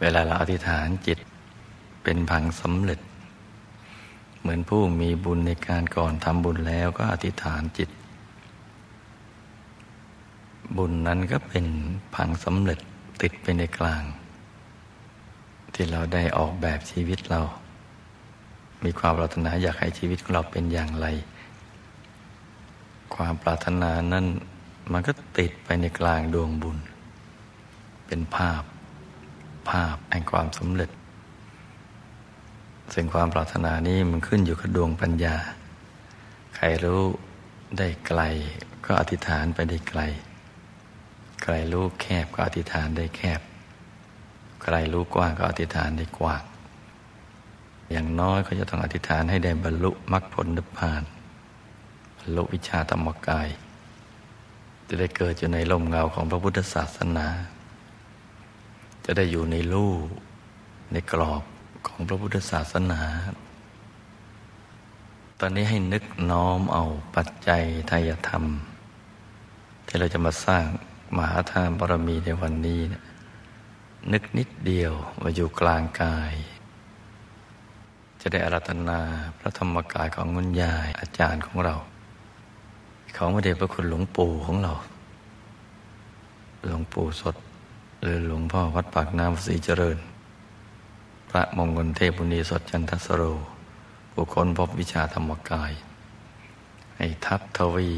เวลาเราอธิษฐานจิตเป็นผังสำเร็จ เหมือนผู้มีบุญในการก่อนทำบุญแล้วก็อธิษฐานจิต บุญนั้นก็เป็นผังสำเร็จติดไปในกลาง ที่เราได้ออกแบบชีวิตเรา มีความปรารถนาอยากให้ชีวิตของเราเป็นอย่างไร ความปรารถนานั้นมันก็ติดไปในกลางดวงบุญ เป็นภาพ ภาพแห่งความสำเร็จ ซึ่งความปรารถนานี้มันขึ้นอยู่กับดวงปัญญา ใครรู้ได้ไกลก็อธิษฐานไปได้ไกล ใครรู้แคบก็อธิษฐานได้แคบ ใครรู้กว้างก็อธิษฐานได้กว้าง อย่างน้อยก็จะต้องอธิษฐานให้ได้บรรลุมรรคผลนิพพานบรรลุวิชาธรรมกาย จะได้เกิดอยู่ในลมเงาของพระพุทธศาสนา จะได้อยู่ในลู่ในกรอบของพระพุทธศาสนา ตอนนี้ให้นึกน้อมเอาปัจจัยทายธรรม ที่เราจะมาสร้างมหาทานบารมีในวันนี้นะนึกนิดเดียวมาอยู่กลางกาย จะได้อารัธนาพระธรรมกายของงุญยายอาจารย์ของเรา ของพระเดชพระคุณหลวงปู่ของเรา หลวงปู่สด หรือหลวงพ่อวัดปากน้ำสีเจริญ พระมงคลเทพุณีสดจันทสโรผู้คนพบวิชาธรรมกาย ให้ทัพทวี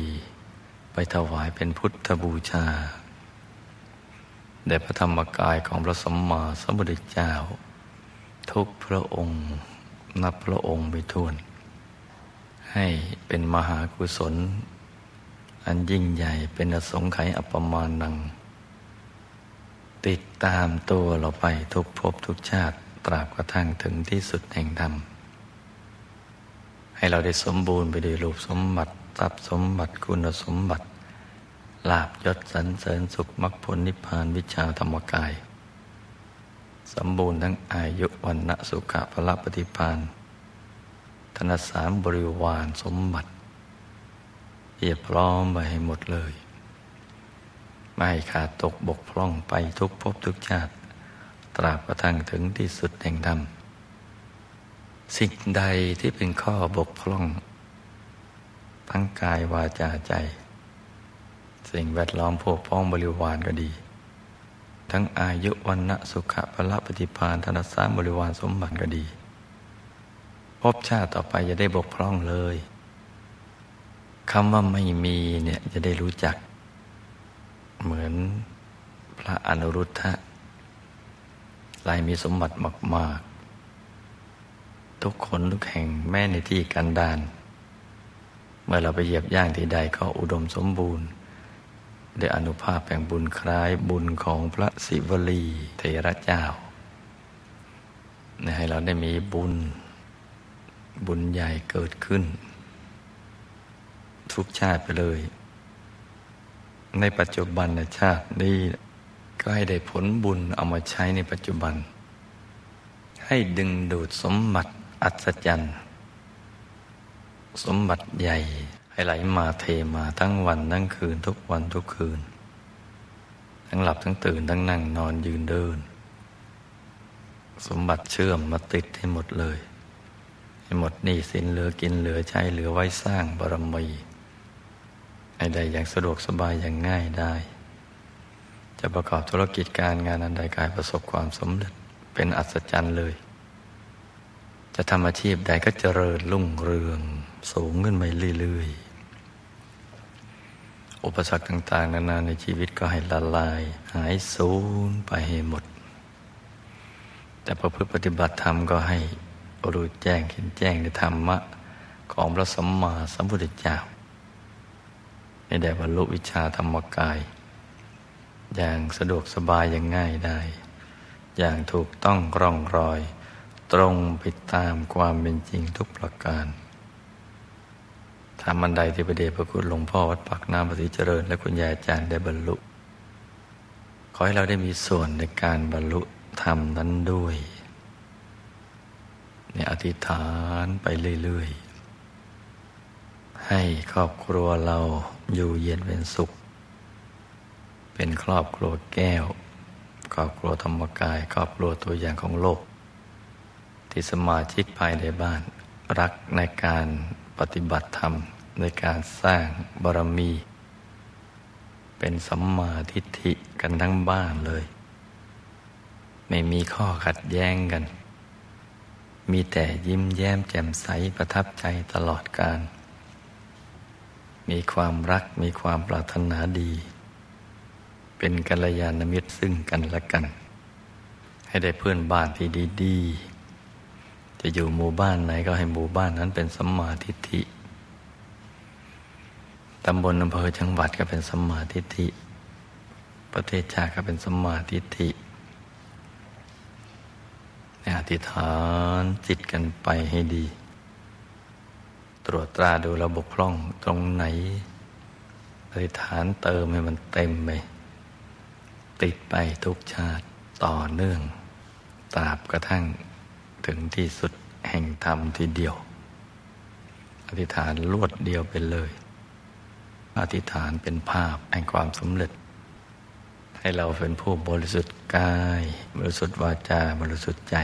ไปถวายเป็นพุทธบูชาแด่พระธรรมกายของพระสัมมาสัมพุทธเจ้า ทุกพระองค์นับพระองค์ไม่ถ้วน ให้เป็นมหากุศล อันยิ่งใหญ่เป็นอสงไขยอัปมาณัง ติดตามตัวเราไปทุกภพทุกชาติตราบกระทั่งถึงที่สุดแห่งธรรม ให้เราได้สมบูรณ์ไปด้วยรูปสมบัติทรัพย์สมบัติคุณสมบัติลาบยศสรรเสริญสุขมรรคผลนิพพานวิชาธรรมกาย สมบูรณ์ทั้งอายุวันณะสุขะพละปฏิพานธนสารบริวารสมบัติเพียบพร้อมไปให้หมดเลย ไม่ขาดตกบกพร่องไปทุกภพทุกชาติ ตราบกระทั่งถึงที่สุดแห่งธรรมสิ่งใดที่เป็นข้อบกพร่อง ทั้งกายวาจาใจ สิ่งแวดล้อมพวกพ้องบริวารก็ดี ทั้งอายุวันณะสุขะพละปฏิพานธนสารบริวารสมบัติก็ดี พบชาติต่อไปจะได้บกพร่องเลยคำว่าไม่มีเนี่ยจะได้รู้จัก เหมือนพระอนุรุทธะลายมีสมบัติมาก ๆ ทุกคนทุกแห่งแม้ในที่กันดานเมื่อเราไปเหยียบย่างที่ใดก็อุดมสมบูรณ์ด้วยอนุภาพแห่งบุญคล้ายบุญของพระศิวลีเทระเจ้าให้เราได้มีบุญ บุญใหญ่เกิดขึ้น ทุกชาติไปเลย ในปัจจุบันชาตินี้ก็ให้ได้ผลบุญเอามาใช้ในปัจจุบัน ให้ดึงดูดสมบัติอัศจรรย์ สมบัติใหญ่ให้ไหลมาเทมาทั้งวันทั้งคืนทุกวันทุกคืน ทั้งหลับทั้งตื่นทั้งนั่งนอนยืนเดิน สมบัติเชื่อมมาติดให้หมดเลย ให้หมดหนี้สินเหลือกินเหลือใช้เหลือไว้สร้างบารมี ให้ได้อย่างสะดวกสบายอย่างง่ายได้ จะประกอบธุรกิจการงานอันใดกายประสบความสำเร็จเป็นอัศจรรย์เลย จะทำอาชีพใดก็เจริญรุ่งเรืองสูงขึ้นไปเรื่อยๆ อุปสรรคต่าง ๆ นานาในชีวิตก็ให้ละลาย หายสูญไปให้หมด แต่ประพฤติปฏิบัติธรรมก็ให้รู้แจ้งเห็นแจ้งในธรรมะของพระสัมมาสัมพุทธเจ้า ในแด่บรรลุวิชาธรรมกาย อย่างสะดวกสบายอย่างง่ายได้ อย่างถูกต้องร่องรอย ตรงไปตามความเป็นจริงทุกประการทำมันใดที่ประเดชพระคุณหลวงพ่อวัดปักน้ำปฏิเจริญ และคุณยายอาจารย์ได้บรรลุ ขอให้เราได้มีส่วนในการบรรลุธรรมนั้นด้วยเนี่ยอธิษฐานไปเรื่อย ๆ ให้ครอบครัวเรา อยู่เย็นเป็นสุข เป็นครอบครัวแก้ว ครอบครัวธรรมกาย ครอบครัวตัวอย่างของโลก ที่สมาชิกภายในบ้าน รักในการปฏิบัติธรรมในการสร้างบารมี เป็นสัมมาทิฏฐิกันทั้งบ้านเลย ไม่มีข้อขัดแย้งกัน มีแต่ยิ้มแย้มแจ่มใสประทับใจตลอดการ มีความรักมีความปรารถนาดี เป็นกัลยาณมิตรซึ่งกันและกัน ให้ได้เพื่อนบ้านที่ดีๆ จะอยู่หมู่บ้านไหนก็ให้หมู่บ้านนั้นเป็นสัมมาทิฏฐิตำบลอำเภอจังหวัดก็เป็นสมมาธิิประเทศชาติก็เป็นสมมาธิิอธิษฐานจิตกันไปให้ดี ตรวจตราดูระบบคล่องตรงไหนอธิษฐานเติมให้มันเต็มไป ติดไปทุกชาติต่อเนื่อง ตราบกระทั่งถึงที่สุดแห่งธรรมทีเดียว อธิษฐานลวดเดียวไปเลย อธิษฐานเป็นภาพแห่งความสำเร็จ ให้เราเป็นผู้บริสุทธิ์กาย บริสุทธิ์วาจา บริสุทธิ์ใจ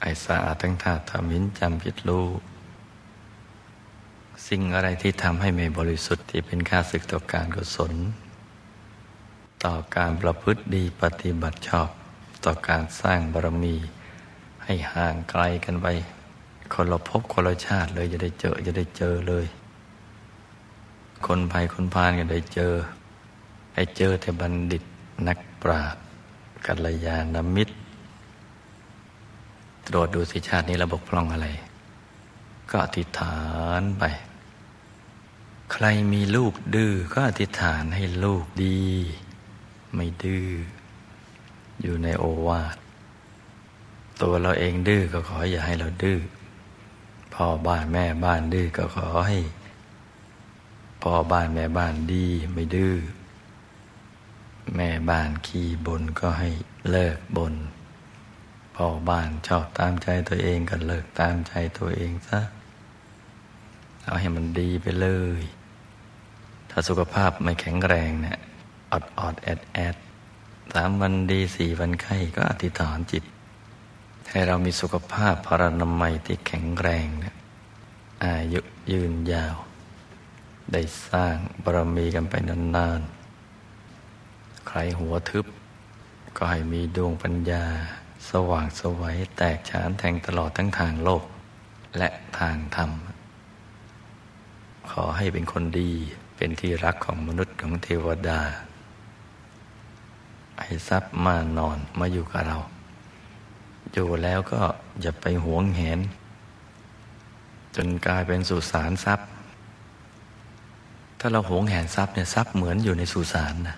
ไอสะอาดทั้งธาตุทำหินจำพิดรู้ สิ่งอะไรที่ทำให้ไม่บริสุทธิ์ที่เป็นค่าศึกต่อการกุศล ต่อการประพฤติดีปฏิบัติชอบ ต่อการสร้างบารมี ให้ห่างไกลกันไป คนเราพบคนละชาติเลยจะได้เจอจะได้เจอเลย คนภัยคนพานกันได้เจอ ให้เจอแต่บัณฑิตนักปราชญ์กัลยาณมิตร ตรวจดูสิชาตินี้ระบบพร่องอะไร ก็อธิษฐานไป ใครมีลูกดื้อก็อธิษฐานให้ลูกดี ไม่ดื้ออยู่ในโอวาท ตัวเราเองดื้อก็ขออย่าให้เราดื้อพ่อบ้านแม่บ้านดื้อก็ขอให้พ่อบ้านแม่บ้านดีไม่ดื้อแม่บ้านขี้บนก็ให้เลิกบนพ่อบ้านชอบตามใจตัวเองก็เลิกตามใจตัวเองซะเอาให้มันดีไปเลย ถ้าสุขภาพไม่แข็งแรงเนะี่ยอดอดแอดแอดสามวันดีสี่วันไข้ก็อธิษฐานจิต ให้เรามีสุขภาพพรานามัยที่แข็งแรงเนะอายุยืนยาว ได้สร้างบารมีกันไปนานๆ ใครหัวทึบ ก็ให้มีดวงปัญญา สว่างสวัยแตกฉานแทงตลอดทั้งทางโลก และทางธรรม ขอให้เป็นคนดี เป็นที่รักของมนุษย์ของเทวดา ให้ทรัพย์มานอนมาอยู่กับเรา อยู่แล้วก็อย่าไปหวงแหน จนกลายเป็นสุสานทรัพย์ ถ้าเราหวงแหนทรัพย์เนี่ยทรัพย์เหมือนอยู่ในสุสานนะ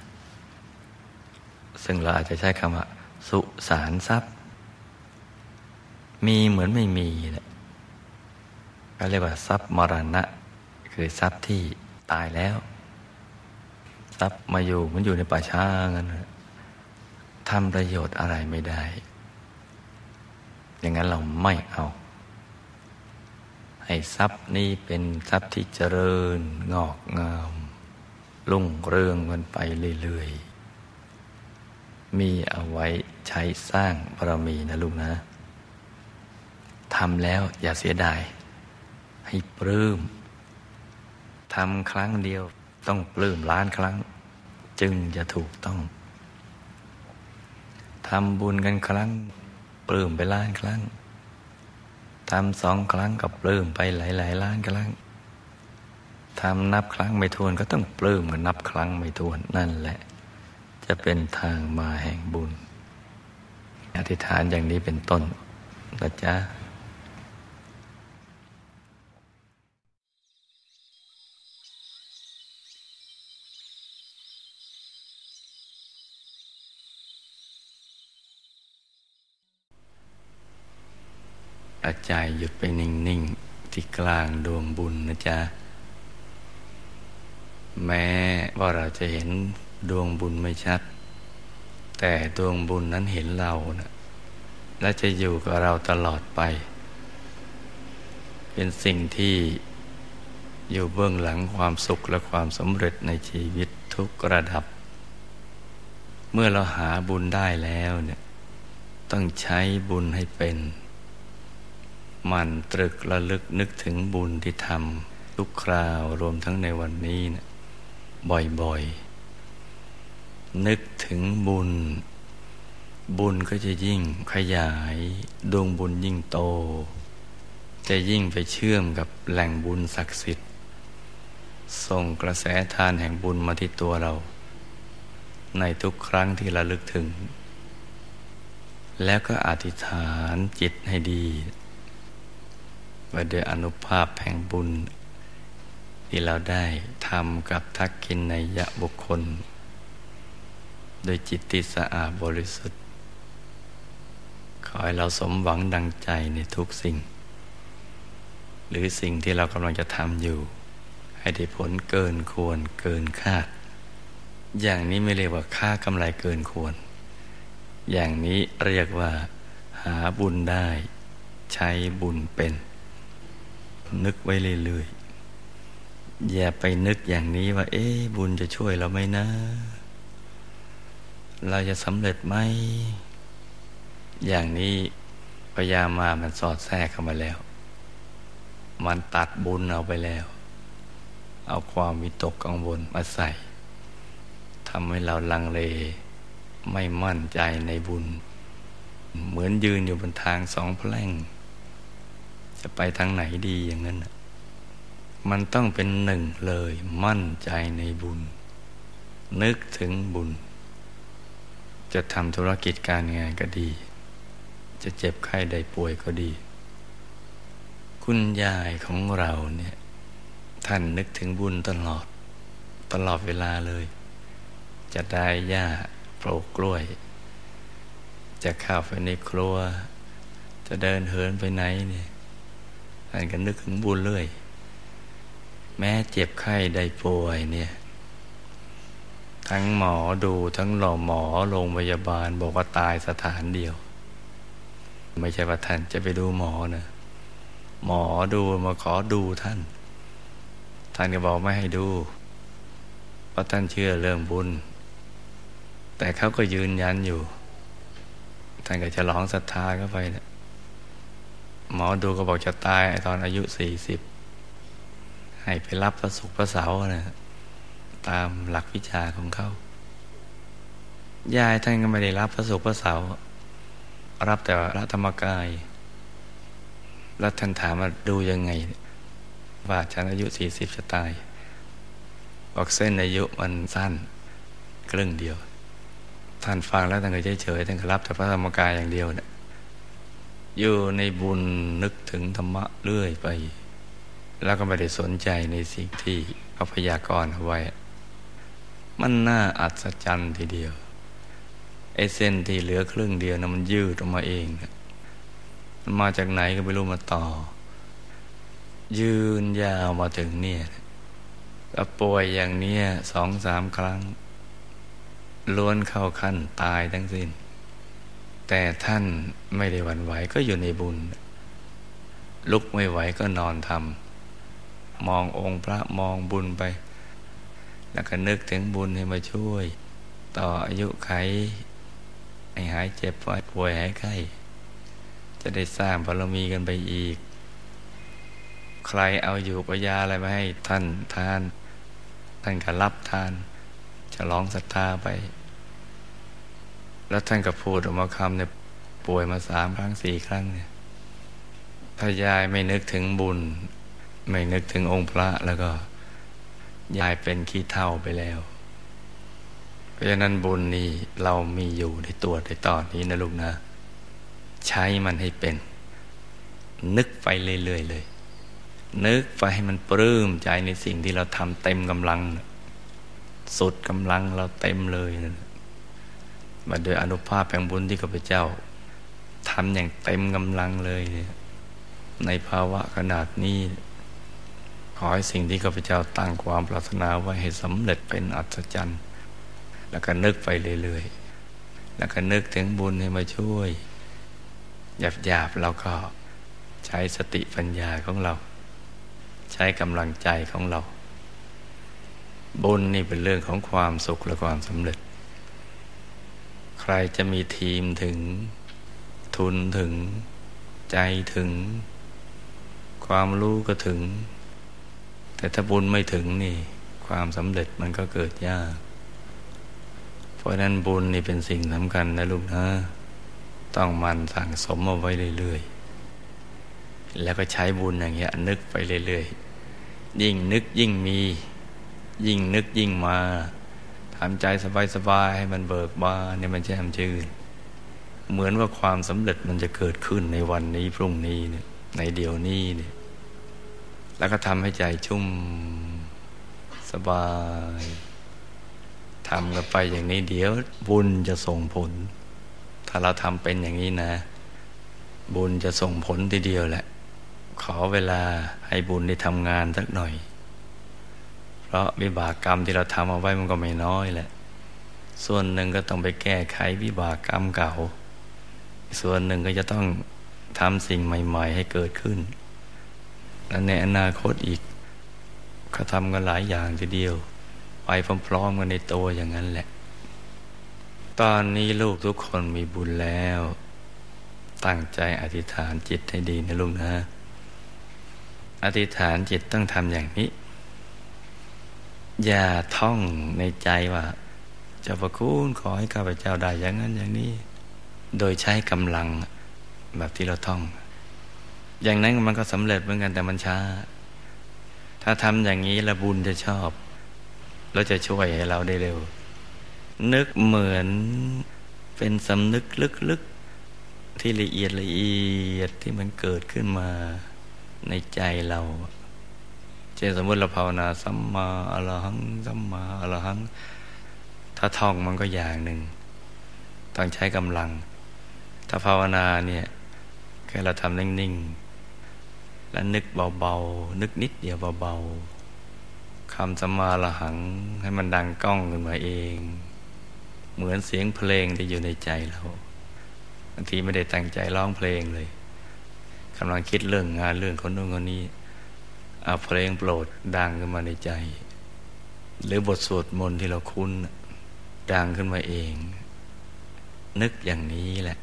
ซึ่งเราอาจจะใช้คำว่าสุสานทรัพย์ มีเหมือนไม่มีเนี่ยก็เรียกว่าทรัพย์มรณะ คือทรัพย์ที่ ตายแล้ว ทรัพย์มาอยู่มันอยู่ในป่าช้างันทำประโยชน์อะไรไม่ได้ อย่างนั้นเราไม่เอา ให้ทรัพย์นี้เป็นทรัพย์ที่เจริญ งอกงามลุ่งเรืองมันไปเรื่อยๆ มีเอาไว้ใช้สร้างบารมีนะลุงนะทำแล้วอย่าเสียดาย ให้ปลื้ม ทำครั้งเดียวต้องปลื้มล้านครั้ง จึงจะถูกต้องทำบุญกันครั้ง ปลื้มไปล้านครั้งทำสองครั้งกับปลื้มไปหลายๆล้านครั้งทำนับครั้งไม่ทวนก็ต้องปลื้มกันนับครั้งไม่ทวนนั่นแหละ จะเป็นทางมาแห่งบุญ อธิษฐานอย่างนี้เป็นต้นนะจ๊ะ อาใจหยุดไปนิ่ง ๆ ที่กลางดวงบุญนะจ๊ะ แม้ว่าเราจะเห็นดวงบุญไม่ชัด แต่ดวงบุญนั้นเห็นเรานะและจะอยู่กับเราตลอดไป เป็นสิ่งที่อยู่เบื้องหลังความสุขและความสำเร็จในชีวิตทุกระดับ เมื่อเราหาบุญได้แล้วเนี่ยต้องใช้บุญให้เป็น มันตรึกระลึกนึกถึงบุญที่ทำทุกคราวรวมทั้งในวันนี้นะบ่อยๆ นึกถึงบุญ บุญก็จะยิ่งขยายดวงบุญยิ่งโต จะยิ่งไปเชื่อมกับแหล่งบุญศักดิ์สิทธิ์ ส่งกระแสทานแห่งบุญมาที่ตัวเรา ในทุกครั้งที่ระลึกถึง แล้วก็อธิษฐานจิตให้ดี ว่าด้วยอนุภาพแห่งบุญ ที่เราได้ทำกับทักกินในยะบุคคล โดยจิตที่สะอาดบริสุทธิ์ ขอให้เราสมหวังดังใจในทุกสิ่ง หรือสิ่งที่เรากำลังจะทำอยู่ ให้ได้ผลเกินควรเกินคาด อย่างนี้ไม่เรียกว่าค่ากำไรเกินควร อย่างนี้เรียกว่าหาบุญได้ใช้บุญเป็น นึกไว้เรื่อยๆอย่าไปนึกอย่างนี้ว่า เอ๊บุญจะช่วยเราไหมนะ เราจะสำเร็จไหม อย่างนี้พยามามันสอดแทรกเข้ามาแล้ว มันตัดบุญเอาไปแล้ว เอาความวิตกกังวลมาใส่ทำให้เราลังเล ไม่มั่นใจในบุญ เหมือนยืนอยู่บนทางสองแพล่ง จะไปทางไหนดีอย่างนั้นมันต้องเป็นหนึ่งเลยมั่นใจในบุญ นึกถึงบุญ จะทำธุรกิจการงานก็ดี จะเจ็บไข้ได้ป่วยก็ดี คุณยายของเราเนี่ยท่านนึกถึงบุญตลอดตลอดเวลาเลย จะได้หญ้าโปรกกล้วย จะเข้าไปในครัว จะเดินเหินไปไหนเนี่ย ท่านก็นึกถึงบุญเลยแม้เจ็บไข้ได้ป่วยเนี่ย ทั้งหมอดูทั้งหล่อหมอโรงพยาบาลบอกว่าตายสถานเดียว ไม่ใช่ว่าท่านจะไปดูหมอนะหมอดูมาขอดูท่าน ท่านก็บอกไม่ให้ดูเพราะท่านเชื่อเรื่องบุญ แต่เขาก็ยืนยันอยู่ ท่านก็จะร้องศรัทธาเข้าไปนะ หมอดูก็บอกจะตายตอนอายุสี่สิบให้ไปรับพระสุขพระเสานะตามหลักวิชาของเขายายท่านก็ไม่ได้รับพระสุขพระเสารับแต่พระธรรมกาย แล้วท่านถามว่าดูยังไง ว่าฉันอายุสี่สิบจะตาย บอกเส้นอายุมันสั้นครึ่งเดียว ท่านฟังแล้วท่านก็เฉยๆท่านก็รับแต่พระธรรมกายอย่างเดียวเนะี่ย อยู่ในบุญนึกถึงธรรมะเรื่อยไป แล้วก็ไม่ได้สนใจในสิ่งที่เขาพยากรณ์เอาไว้ มันน่าอัศจรรย์ทีเดียวไอ้เส้นที่เหลือครึ่งเดียวนะมันยืดออกมาเองมันมาจากไหนก็ไม่รู้มาต่อ ยืนยาวมาถึงเนี่ยแล้วป่วยอย่างเนี้ยสองสามครั้งล้วนเข้าขั้นตายทั้งสิ้น แต่ท่านไม่ได้หวั่นไหวก็อยู่ในบุญ ลุกไม่ไหวก็นอนทำมององค์พระมองบุญไป แล้วก็นึกถึงบุญให้มาช่วย ต่ออายุไขให้หายเจ็บป่วยหายไข้จะได้สร้างบารมีกันไปอีก ใครเอาอยู่ปยาอะไรมาให้ท่านทาน ท่านก็รับทานจะร้องศรัทธาไป แล้วท่านก็พูดออกมาคำเนี่ยป่วยมาสามครั้งสี่ครั้งเนี่ยถ้ายายไม่นึกถึงบุญ ไม่นึกถึงองค์พระแล้วก็ ยายเป็นขี้เท่าไปแล้ว เพราะฉะนั้นบุญนี่เรามีอยู่ในตัวในตอนนี้นะลูกนะ ใช้มันให้เป็น นึกไปเรื่อยๆเลย นึกไปให้มันปลื้มใจในสิ่งที่เราทำเต็มกำลัง สุดกำลังเราเต็มเลยนะ มาโดยอนุภาพแห่งบุญที่ข้าพเจ้าทำอย่างเต็มกำลังเลยในภาวะขนาดนี้ ขอให้สิ่งที่ข้าพเจ้าตั้งความปรารถนาไว้ให้สำเร็จเป็นอัศจรรย์ แล้วก็นึกไปเรื่อยๆ แล้วก็นึกถึงบุญให้มาช่วยหยาบๆเราก็ใช้สติปัญญาของเรา ใช้กำลังใจของเรา บุญนี่เป็นเรื่องของความสุขและความสำเร็จ ใครจะมีทีมถึง ทุนถึง ใจถึง ความรู้ก็ถึง แต่ถ้าบุญไม่ถึงนี่ ความสำเร็จมันก็เกิดยาก เพราะนั้นบุญนี่เป็นสิ่งสำคัญนะลูกนะ ต้องมันสั่งสมเอาไว้เรื่อยๆ แล้วก็ใช้บุญอย่างเงี้ย นึกไปเรื่อยๆ ยิ่งนึกยิ่งมี ยิ่งนึกยิ่งมา ทำใจสบายๆให้มันเบิกบานเนี่ยมันแจ่มชื่น เหมือนว่าความสำเร็จมันจะเกิดขึ้นในวันนี้พรุ่งนี้เนี่ยในเดี๋ยวนี้เนี่ยแล้วก็ทำให้ใจชุ่มสบายทำกันไปอย่างนี้เดี๋ยวบุญจะส่งผล ถ้าเราทำเป็นอย่างนี้นะ บุญจะส่งผลทีเดียวแหละ ขอเวลาให้บุญได้ทำงานสักหน่อย ราะวิบากกรรมที่เราทำเอาไว้มันก็ไม่น้อยแหละ ส่วนหนึ่งก็ต้องไปแก้ไขวิบากกรรมเก่า ส่วนหนึ่งก็จะต้องทำสิ่งใหม่ ๆ ให้เกิดขึ้น และในอนาคตอีกเขาทำกันหลายอย่างทีเดียว ไปพร้อมๆกันในตัวอย่างนั้นแหละ ตอนนี้ลูกทุกคนมีบุญแล้ว ตั้งใจอธิษฐานจิตให้ดีนะลูกนะ อธิษฐานจิตต้องทำอย่างนี้ อย่าท่องในใจว่าเจ้าพระคุณขอให้ข้าพเจ้าได้อย่างนั้นอย่างนี้ โดยใช้กำลังแบบที่เราท่อง อย่างนั้นมันก็สำเร็จเหมือนกันแต่มันช้า ถ้าทำอย่างนี้ละบุญจะชอบ แล้วจะช่วยให้เราได้เร็ว นึกเหมือนเป็นสำนึกลึกๆที่ละเอียดละเอียดที่มันเกิดขึ้นมาในใจเรา เช่นสมมติเราภาวนาสัมมาอรหังสัมมาอรหัง ถ้าท่องมันก็อย่างหนึ่งต้องใช้กำลัง ถ้าภาวนาเนี่ยแค่เราทำนิ่งๆ และนึกเบาๆ นึกนิดเดียวเบาๆคำสัมมาอรหังให้มันดังก้องขึ้นมาเอง เหมือนเสียงเพลงที่อยู่ในใจเราบางทีไม่ได้ตั้งใจร้องเพลงเลยกำลังคิดเรื่องงานเรื่องคนนู้นคนนี้ เอาเพลงโปรดดังขึ้นมาในใจ หรือบทสวดมนต์ที่เราคุ้น ดังขึ้นมาเอง นึกอย่างนี้แหละ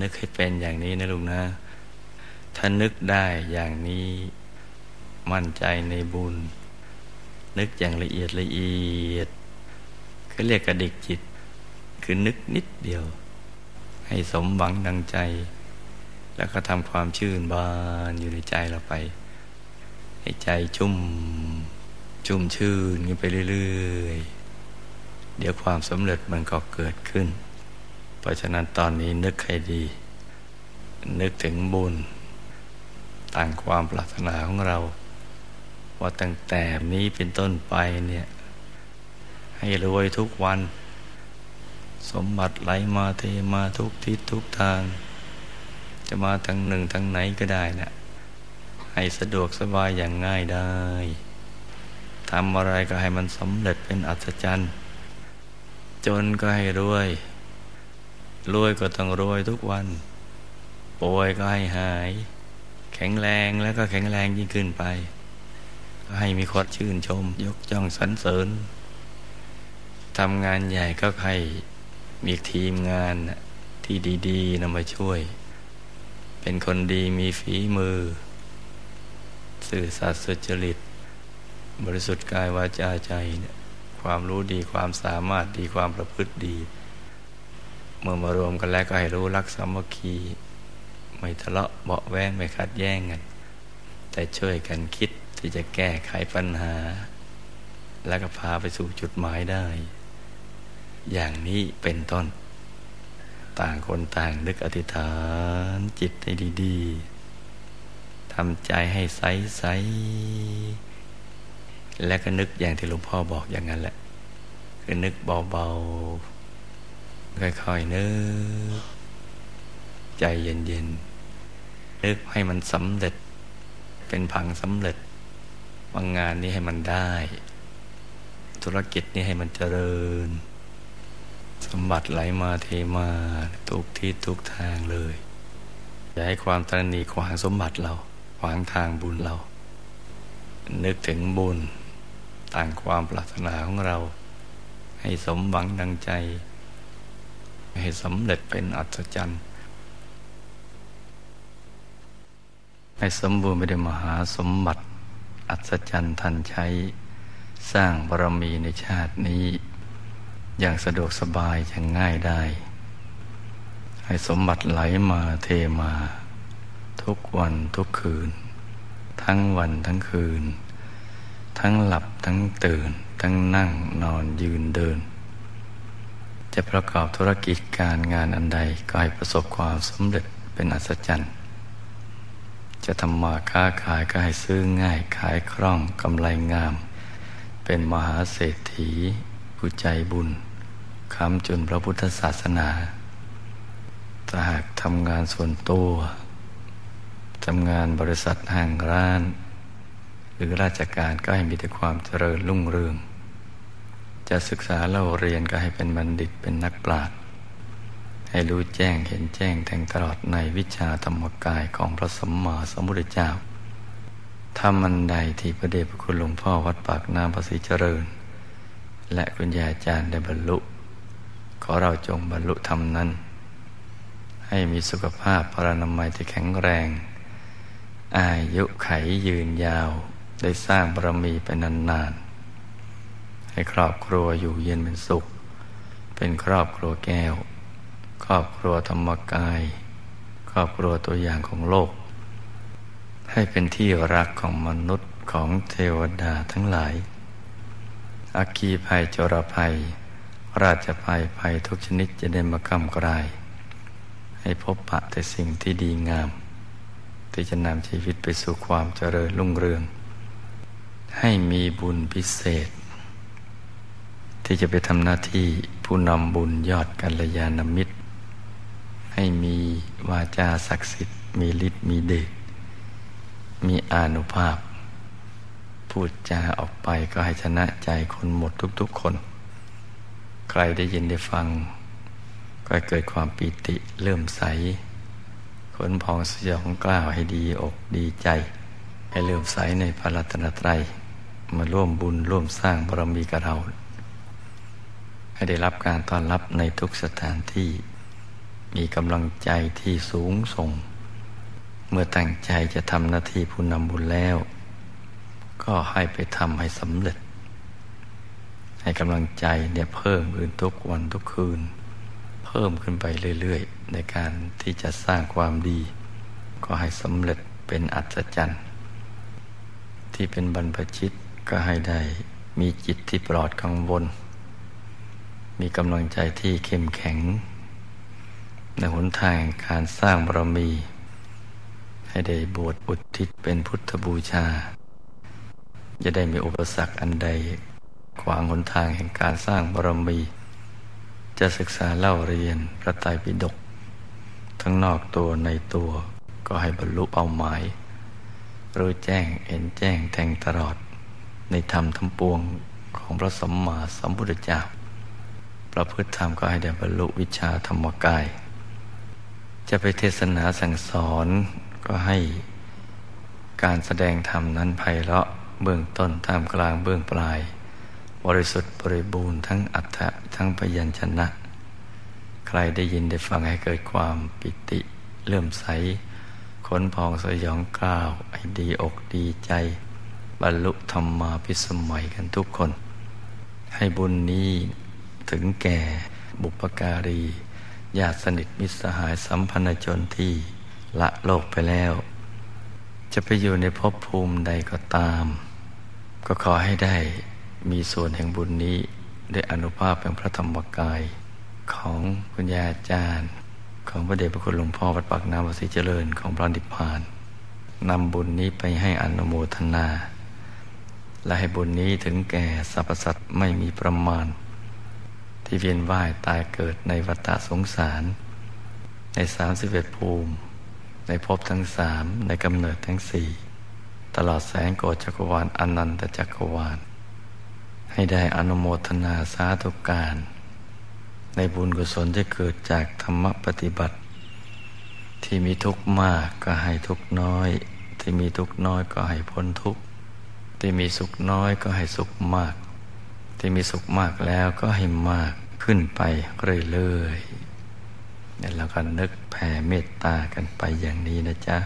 นึกให้เป็นอย่างนี้นะลุงนะ ถ้านึกได้อย่างนี้มั่นใจในบุญ นึกอย่างละเอียดละเอียดเขาเรียกกระดิกจิต คือนึกนิดเดียว ให้สมหวังดังใจ แล้วก็ทำความชื่นบานอยู่ในใจเราไป ให้ใจชุ่ม ชุ่มชื่นกันไปเรื่อยๆ เดี๋ยวความสำเร็จมันก็เกิดขึ้น เพราะฉะนั้นตอนนี้นึกให้ดี นึกถึงบุญต่างความปรารถนาของเรา ว่าตั้งแต่นี้เป็นต้นไปเนี่ย ให้รวยทุกวัน สมบัติไหลมาเทมาทุกทิศทุกทาง จะมาทางหนึ่งทางไหนก็ได้นะ ให้สะดวกสบายอย่างง่ายได้ทำอะไรก็ให้มันสำเร็จเป็นอัศจรรย์ จนก็ให้รวย รวยก็ต้องรวยทุกวัน ป่วยก็ให้หาย แข็งแรงแล้วก็แข็งแรงยิ่งขึ้นไปให้มีคนชื่นชม ยกจ้องสรรเสริญทำงานใหญ่ก็ให้มีทีมงานที่ดี ๆนำมาช่วย เป็นคนดีมีฝีมือ สื่อสัตย์สุจริต บริสุทธิ์กายวาจาใจเนี่ยความรู้ดีความสามารถดีความประพฤติดี เมื่อมารวมกันแล้วก็ให้รู้รักสามัคคี ไม่ทะเลาะเบาแวงไม่ขัดแย้งกัน แต่ช่วยกันคิดที่จะแก้ไขปัญหา แล้วก็พาไปสู่จุดหมายได้ อย่างนี้เป็นต้น ต่างคนต่างนึกอธิษฐานจิตให้ดี ๆ ทำใจให้ใสใสและก็นึกอย่างที่หลวงพ่อบอกอย่างนั้นแหละคือนึกเบาๆค่อยๆนึก ใจเย็นๆนึกให้มันสำเร็จ เป็นผังสำเร็จบางงานนี้ให้มันได้ ธุรกิจนี้ให้มันเจริญ สมบัติไหลมาเทมาทุกที่ทุกทางเลย อย่าให้ความตรณีขวางสมบัติเรา ขวางทางบุญเรา นึกถึงบุญต่างความปรารถนาของเรา ให้สมหวังดังใจ ให้สำเร็จเป็นอัศจรรย์ ให้สมบูรณ์ไปด้วยมหาสมบัติ อัศจรรย์ทันใช้ สร้างบารมีในชาตินี้ อย่างสะดวกสบายอย่างง่ายได้ ให้สมบัติไหลมาเทมา ทุกวันทุกคืน ทั้งวันทั้งคืน ทั้งหลับทั้งตื่น ทั้งนั่งนอนยืนเดิน จะประกอบธุรกิจการงานอันใดก็ให้ประสบความสำเร็จเป็นอัศจรรย์ จะทำมาค้าขายก็ให้ซื้อง่ายขายคล่องกำไรงาม เป็นมหาเศรษฐี ผู้ใจบุญคำจุนพระพุทธศาสนาถ้าหากทำงานส่วนตัว ทำงานบริษัทห้างร้าน หรือราชการก็ให้มีแต่ความเจริญรุ่งเรือง จะศึกษาเล่าเรียนก็ให้เป็นบัณฑิตเป็นนักปราชญ์ให้รู้แจ้งเห็นแจ้งแทงตลอดในวิชาธรรมกายของพระสัมมาสัมพุทธเจ้าทำมันใดที่พระเดชพระคุณหลวงพ่อวัดปากน้ำภาษีเจริญ และคุณยายอาจารย์ได้บรรลุ ขอเราจงบรรลุธรรมนั้น ให้มีสุขภาพพรานามัยที่แข็งแรง อายุไขยืนยาว ได้สร้างบารมีไปนานๆ ให้ครอบครัวอยู่เย็นเป็นสุข เป็นครอบครัวแก้ว ครอบครัวธรรมกาย ครอบครัวตัวอย่างของโลก ให้เป็นที่รักของมนุษย์ของเทวดาทั้งหลายอาคีภัยจรภัย ราชภัยภัยทุกชนิดจะได้มากำกลาย ให้พบปะแต่สิ่งที่ดีงาม ที่จะนำชีวิตไปสู่ความเจริญรุ่งเรือง ให้มีบุญพิเศษ ที่จะไปทำหน้าที่ผู้นำบุญยอดกัลยาณมิตร ให้มีวาจาศักดิ์สิทธิ์ มีฤทธิ์มีเดชมีอานุภาพ พูดจาออกไปก็ให้ชนะใจคนหมดทุกๆคน ใครได้ยินได้ฟัง ก็เกิดความปีติเริ่มใส ขนพองสยองกล้าวให้ดีอกดีใจ ให้เริ่มใสในพระรัตนตรัย มาร่วมบุญร่วมสร้างบารมีกับเรา ให้ได้รับการต้อนรับในทุกสถานที่ มีกำลังใจที่สูงส่ง เมื่อตั้งใจจะทำหน้าที่ผู้นำบุญแล้ว ก็ให้ไปทำให้สำเร็จ ให้กำลังใจเนี่ยเพิ่มขึ้นทุกวันทุกคืน พิ่มขึ้นไปเรื่อย ๆ ในการที่จะสร้างความดี ก็ให้สำเร็จเป็นอัศจรรย์ ที่เป็นบรรพชิตก็ให้ได้มีจิตที่ปลอดกังวล มีกำลังใจที่เข้มแข็ง ในหนทางการสร้างบารมี ให้ได้บวชอุทิศเป็นพุทธบูชา จะได้มีอุปสรรคอันใดขวางหนทางแห่งการสร้างบารมี จะศึกษาเล่าเรียนพระไตรปิฎกทั้งนอกตัวในตัวก็ให้บรรลุเป้าหมาย รู้แจ้งเห็นแจ้งแทงตลอด ในธรรมทั้งปวงของพระสัมมาสัมพุทธเจ้าประพฤติธรรมก็ให้ได้บรรลุวิชาธรรมกาย จะไปเทศนาสั่งสอนก็ให้การแสดงธรรมนั้นไพเราะเบื้องต้นท่ามกลางเบื้องปลาย บริสุทธิ์บริบูรณ์ทั้งอัฏฐะทั้งพยัญชนะ ใครได้ยินได้ฟังให้เกิดความปิติเลื่อมใสขนพองสยองกล้าวไอ้ดีอกดีใจ บรรลุธรรมาพิสมัยกันทุกคน ให้บุญนี้ถึงแก่บุปการีญาติสนิทมิตรสหายสัมพันธชนที่ละโลกไปแล้ว จะไปอยู่ในภพภูมิใดก็ตาม ก็ขอให้ได้ มีส่วนแห่งบุญนี้ได้อนุภาพเป็นพระธรรมกาย ของคุณยาอาจารย์ ของพระเดชพระคุณหลวงพ่อวัดปากน้ำวสีเจริญของพระนิพพานนำบุญนี้ไปให้อนุโมทนา และให้บุญนี้ถึงแก่สรรพสัตว์ไม่มีประมาณ ที่เวียนว่ายตายเกิดในวัฏสงสาร ในสามสิบเอ็ดภูมิ ในภพทั้งสามในกำเนิดทั้งสี่ตลอดแสงโกจักรวาลอนันตจักรวาล ให้ได้อนุโมทนาสาธุการ ในบุญกุศลที่เกิดจากธรรมปฏิบัติ ที่มีทุกข์มากก็ให้ทุกข์น้อย ที่มีทุกข์น้อยก็ให้พ้นทุกข์ที่มีสุขน้อยก็ให้สุขมาก ที่มีสุขมากแล้วก็ให้มากขึ้นไปเรื่อยๆเนี่ยเราก็นึกแผ่เมตตากันไปอย่างนี้นะจ๊ะ